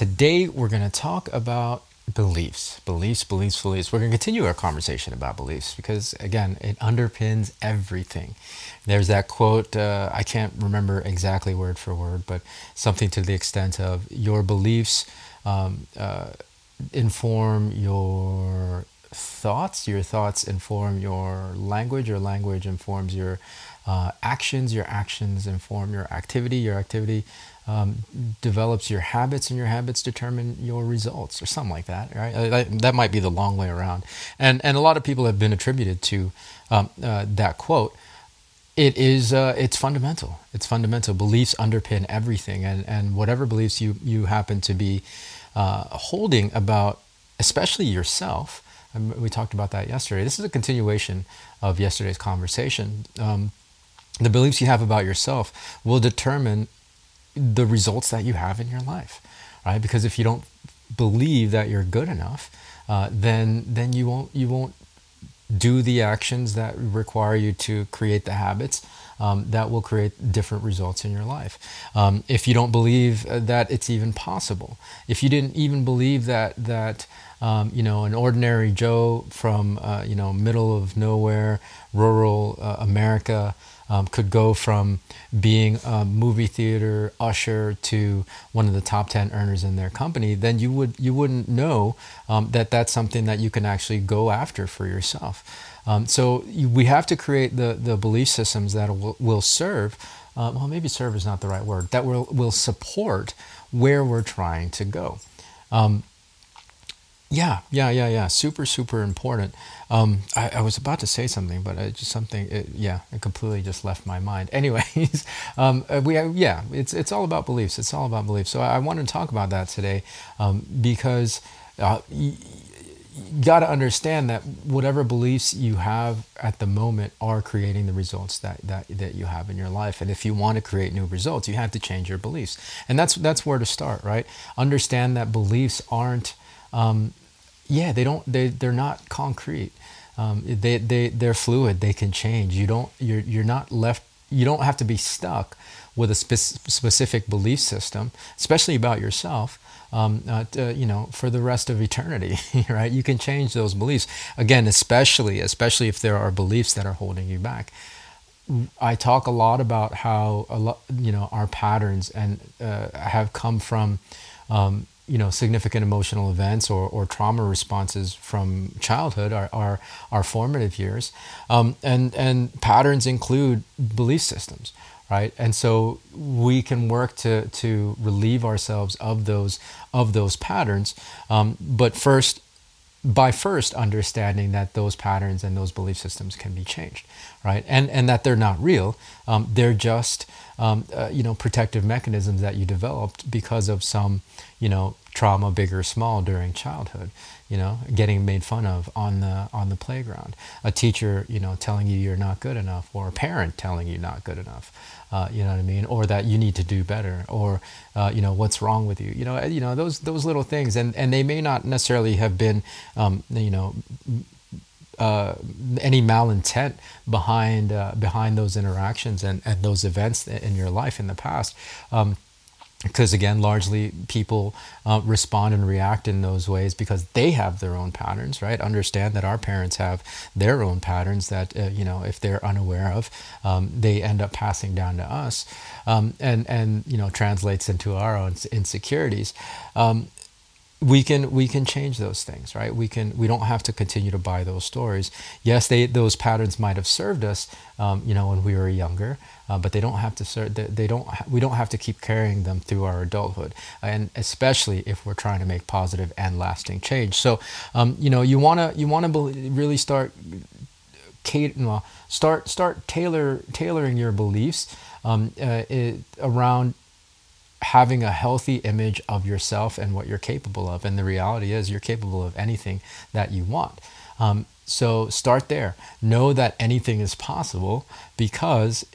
Today, we're going to talk about beliefs, beliefs, beliefs, beliefs. We're going to continue our conversation about beliefs because, again, it underpins everything. There's that quote, uh, I can't remember exactly word for word, but something to the extent of your beliefs um, uh, inform your thoughts, your thoughts inform your language, your language informs your uh, actions, your actions inform your activity, your activity um, develops your habits, and your habits determine your results, or something like that, right? Uh, that, might be the long way around. And and a lot of people have been attributed to um, uh, that quote. It is uh, it's fundamental. It's fundamental. Beliefs underpin everything, and and whatever beliefs you you happen to be uh, holding about, especially yourself. We talked about that yesterday. This is a continuation of yesterday's conversation. Um, the beliefs you have about yourself will determine the results that you have in your life, right? Because if you don't believe that you're good enough, uh, then then you won't you won't do the actions that require you to create the habits um, that will create different results in your life. Um, if you don't believe uh, that it's even possible, if you didn't even believe that that um, you know an ordinary Joe from uh, you know middle of nowhere, rural uh, America um, could go from being a movie theater usher to one of the top 10 earners in their company, then you would you wouldn't know um, that that's something that you can actually go after for yourself. Um, so you, we have to create the, the belief systems that will, will serve, uh, well, maybe serve is not the right word, that will, will support where we're trying to go. Um, yeah, yeah, yeah, yeah. Super, super important. Um, I, I, was about to say something, but it just something. It, yeah, it completely just left my mind. Anyways, um, uh, we have, yeah, it's it's all about beliefs. It's all about beliefs. So I, I want to talk about that today um, because uh, you, you got to understand that whatever beliefs you have at the moment are creating the results that, that that you have in your life. And if you want to create new results, you have to change your beliefs. And that's that's where to start, right? Understand that beliefs aren't um, yeah, they don't. They they're not concrete. Um, they they they're fluid. They can change. You don't. You're you're not left. You don't have to be stuck with a spe- specific belief system, especially about yourself. Um, uh, you know, for the rest of eternity, right? You can change those beliefs again, especially especially if there are beliefs that are holding you back. I talk a lot about how a lot, you know, our patterns and uh, have come from um, you know significant emotional events or, or trauma responses from childhood our, our, our formative years. Um, and and patterns include belief systems right? And so we can work to to relieve ourselves of those of those patterns. Um, but first by first understanding that those patterns and those belief systems can be changed, right? And and that they're not real. Um, they're just um, uh, you know protective mechanisms that you developed because of some you know trauma, big or small, during childhood. You know, getting made fun of on the on the playground, a teacher you know telling you you're not good enough, or a parent telling you not good enough. Uh, you know what I mean, or that you need to do better, or uh, you know what's wrong with you. You know, you know those those little things, and and they may not necessarily have been, um, you know. Uh, any malintent behind uh, behind those interactions and, and those events in your life in the past. Um, because again largely people uh, respond and react in those ways because they have their own patterns right? Understand that our parents have their own patterns that uh, you know if they're unaware of um, they end up passing down to us um, and and you know translates into our own insecurities. Um, we can we can change those things right? We can we don't have to continue to buy those stories. Yes they those patterns might have served us um, you know when we were younger uh, but they don't have to serve they, they don't ha- we don't have to keep carrying them through our adulthood and especially if we're trying to make positive and lasting change. So um, you know you want to you want to be- really start start start tailor tailoring your beliefs um, uh, it, around having a healthy image of yourself and what you're capable of. And the reality is, you're capable of anything that you want. Um, so start there. Know that anything is possible because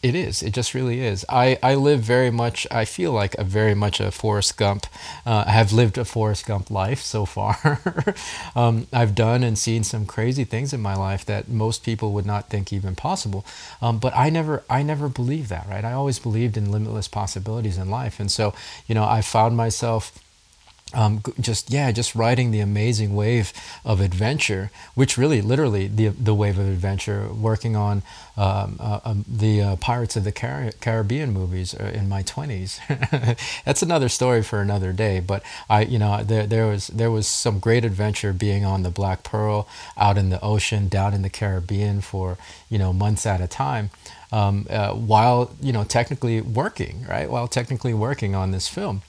it is. It just really is. I, I live very much, I feel like a very much a Forrest Gump. Uh, I have lived a Forrest Gump life so far. um, I've done and seen some crazy things in my life that most people would not think even possible. Um, but I never, I never believed that, right? I always believed in limitless possibilities in life. And so, you know, I found myself um, just yeah, just riding the amazing wave of adventure, which really, literally, the the wave of adventure. Working on um, uh, um, the uh, Pirates of the Car- Caribbean movies uh, in my twenties. That's another story for another day. But I, you know, there there was there was some great adventure being on the Black Pearl, out in the ocean, down in the Caribbean for you know months at a time. Um, uh, while you know technically working right while technically working on this film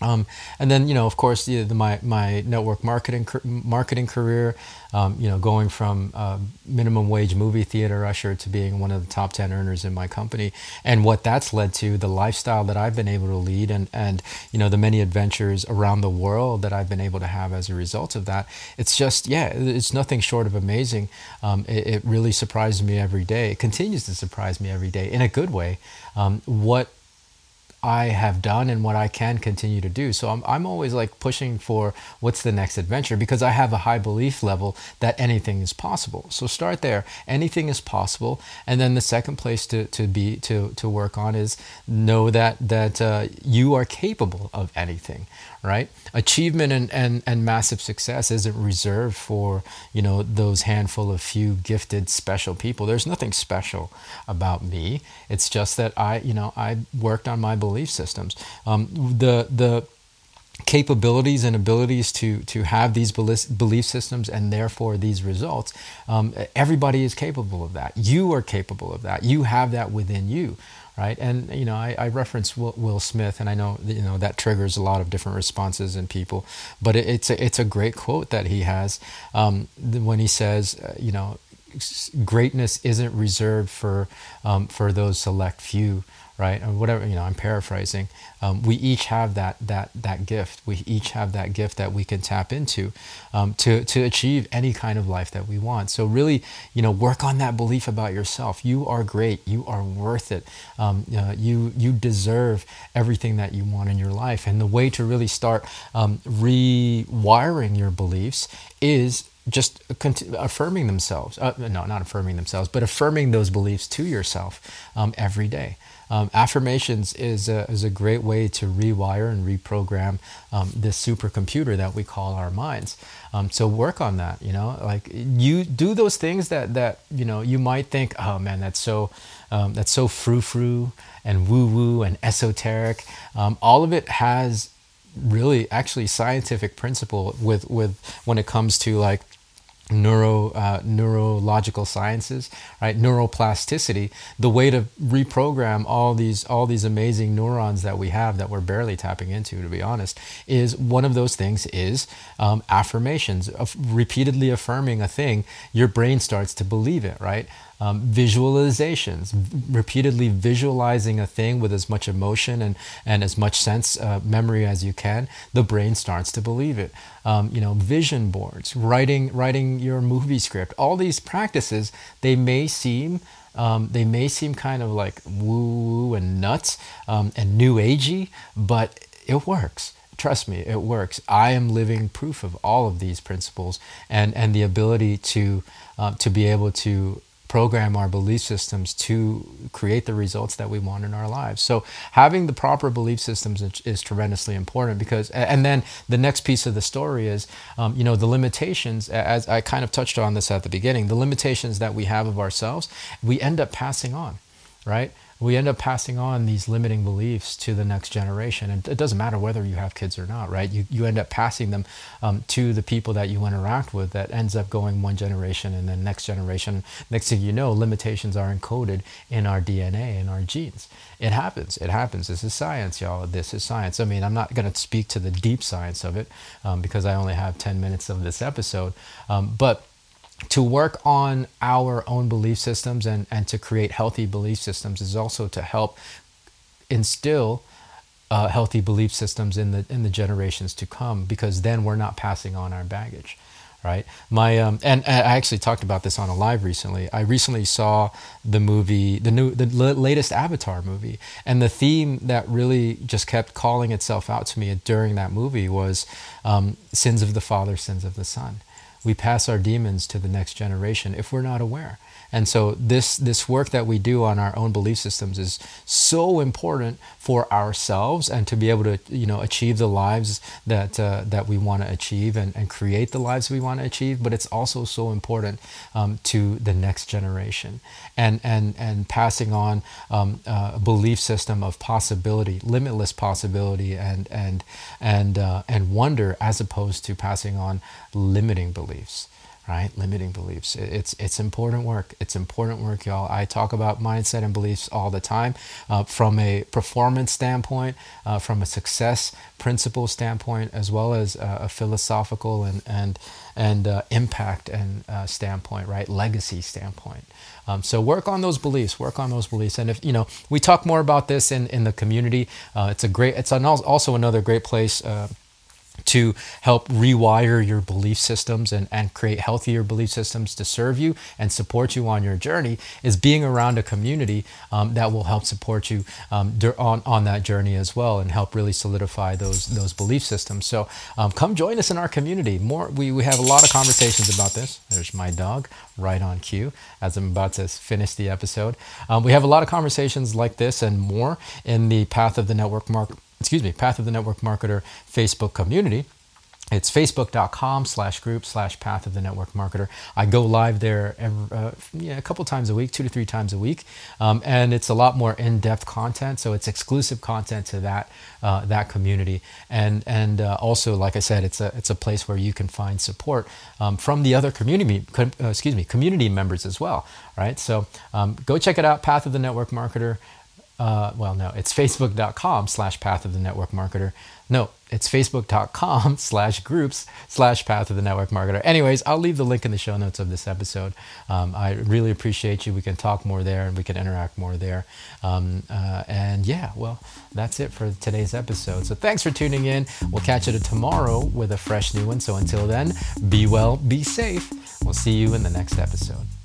um, and then, you know, of course, the, the, my, my network marketing marketing career, um, you know, going from uh, minimum wage movie theater usher to being one of the top 10 earners in my company and what that's led to, the lifestyle that I've been able to lead and, and, you know, the many adventures around the world that I've been able to have as a result of that. It's just, yeah, it's nothing short of amazing. Um, it, it, really surprises me every day. It continues to surprise me every day in a good way. Um, what I have done and what I can continue to do. So I'm, I'm always like pushing for what's the next adventure because I have a high belief level that anything is possible. So start there. Anything is possible. And then the second place to, to be to, to work on is know that that uh, you are capable of anything, right? Achievement and, and, and massive success isn't reserved for, you know, those handful of few gifted special people. There's nothing special about me. It's just that I, you know, I worked on my belief systems. Um, the, the, capabilities and abilities to to have these belief systems and therefore these results um, everybody is capable of that you are capable of that you have that within you right? And you know, I, I reference Will, Will, Smith, and I know you know that triggers a lot of different responses in people, but it, it's a, it's a great quote that he has um, when he says, uh, you know, greatness isn't reserved for um, for those select few right? Or whatever, you know, I'm paraphrasing. Um, we each have that that that gift. We each have that gift that we can tap into um, to to achieve any kind of life that we want. So really, you know, work on that belief about yourself. You are great. You are worth it. Um, uh, you you deserve everything that you want in your life. And the way to really start um, rewiring your beliefs is just affirming themselves. Uh, no, not affirming themselves, but affirming those beliefs to yourself um, every day. Um, affirmations is a, is a great way to rewire and reprogram um, this supercomputer that we call our minds. Um, so work on that. You know, like you do those things that that you know you might think, oh man, that's so um, that's so frou frou and woo woo and esoteric. Um, all of it has really actually scientific principle with with when it comes to like neuro uh, neurological sciences right? Neuroplasticity the way to reprogram all these all these amazing neurons that we have that we're barely tapping into to be honest is one of those things is um, affirmations. Of repeatedly affirming a thing your brain starts to believe it right um, visualizations, repeatedly visualizing a thing with as much emotion and, and as much sense uh, memory as you can, the brain starts to believe it. Um, you know, vision boards, writing writing your movie script, all these practices, they may seem um, they may seem kind of like woo woo and nuts um, and new agey, but it works trust me, it works. I am living proof of all of these principles and, and the ability to, uh, to be able to program our belief systems to create the results that we want in our lives. So having the proper belief systems is, is tremendously important because, and then the next piece of the story is, um, you know, the limitations, as I kind of touched on this at the beginning, the limitations that we have of ourselves, we end up passing on, right? We end up passing on these limiting beliefs to the next generation. And it doesn't matter whether you have kids or not, right? You, you end up passing them um, to the people that you interact with that ends up going one generation and then next generation. Next thing you know, limitations are encoded in our DNA and our genes. It happens. It happens. This is science, y'all. This is science. I mean, I'm not going to speak to the deep science of it um, because I only have 10 minutes of this episode. Um, but to work on our own belief systems and, and to create healthy belief systems is also to help instill uh, healthy belief systems in the in the generations to come because then we're not passing on our baggage right? My um, and, and, i actually talked about this on a live recently. I recently saw the movie the new the latest avatar movie. And the theme that really just kept calling itself out to me during that movie was um, sins of the father sins of the son we pass our demons to the next generation if we're not aware and so this this work that we do on our own belief systems is so important for ourselves and to be able to you know achieve the lives that uh, that we want to achieve and, and create the lives we want to achieve. But it's also so important um, to the next generation and and and passing on um, uh, a belief system of possibility, limitless possibility, and and and uh, and wonder as opposed to passing on limiting beliefs right? Limiting beliefs. It's it's important work. It's important work, y'all. I talk about mindset and beliefs all the time, uh, from a performance standpoint, uh, from a success principle standpoint, as well as uh, a philosophical and and and uh, impact and uh, standpoint, right? Legacy standpoint. Um, so work on those beliefs. Work on those beliefs. And if you know, we talk more about this in in the community. Uh, it's a great. It's an, also another great place to help rewire your belief systems and, and create healthier belief systems to serve you and support you on your journey is being around a community um, that will help support you um, on, on that journey as well and help really solidify those those belief systems. So um, come join us in our community. More we, we have a lot of conversations about this. There's my dog right on cue as I'm about to finish the episode. Um, we have a lot of conversations like this and more in the Path of the Network Mark excuse me, Path of the Network Marketer Facebook community. It's facebook.com slash group slash path of the network marketer. I go live there every, uh, yeah, a couple times a week, two to three times a week. Um, and it's a lot more in-depth content. So it's exclusive content to that, uh, that community. And, and uh, also, like I said, it's a, it's a place where you can find support um, from the other community, uh, excuse me, community members as well. Right. So um, go check it out, Path of the Network Marketer uh, well, no, it's facebook.com slash path of the network marketer. No, it's facebook.com slash groups slash path of the network marketer. Anyways, I'll leave the link in the show notes of this episode. Um, I really appreciate you. We can talk more there and we can interact more there. Um, uh, and yeah, well, that's it for today's episode. So thanks for tuning in. We'll catch you tomorrow with a fresh new one. So until then, be well, be safe. We'll see you in the next episode.